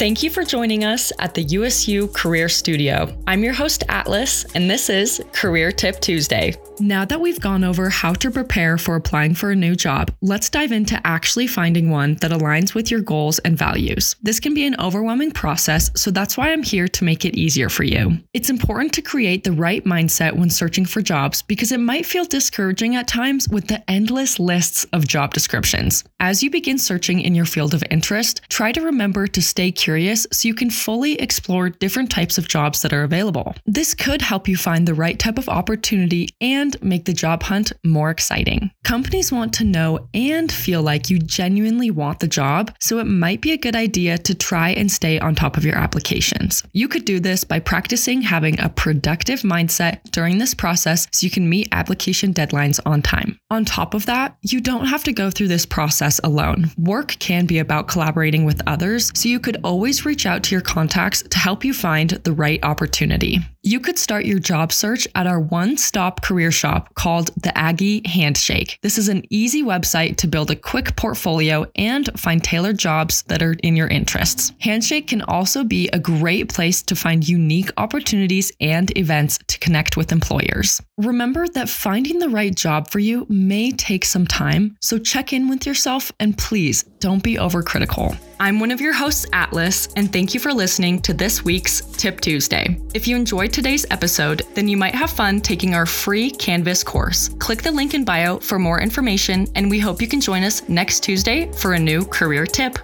Thank you for joining us at the USU Career Studio. I'm your host, Atlas, and this is Career Tip Tuesday. Now that we've gone over how to prepare for applying for a new job, let's dive into actually finding one that aligns with your goals and values. This can be an overwhelming process, so that's why I'm here to make it easier for you. It's important to create the right mindset when searching for jobs because it might feel discouraging at times with the endless lists of job descriptions. As you begin searching in your field of interest, try to remember to stay curious so you can fully explore different types of jobs that are available. This could help you find the right type of opportunity and and make the job hunt more exciting. Companies want to know and feel like you genuinely want the job, so it might be a good idea to try and stay on top of your applications. You could do this by practicing having a productive mindset during this process so you can meet application deadlines on time. On top of that, you don't have to go through this process alone. Work can be about collaborating with others, so you could always reach out to your contacts to help you find the right opportunity. You could start your job search at our one stop career shop called the Aggie Handshake. This is an easy website to build a quick portfolio and find tailored jobs that are in your interests. Handshake can also be a great place to find unique opportunities and events to connect with employers. Remember that finding the right job for you may take some time, so check in with yourself and please don't be overcritical. I'm one of your hosts, Atlas, and thank you for listening to this week's Tip Tuesday. If you enjoyed today's episode, then you might have fun taking our free Canvas course. Click the link in bio for more information, and we hope you can join us next Tuesday for a new career tip.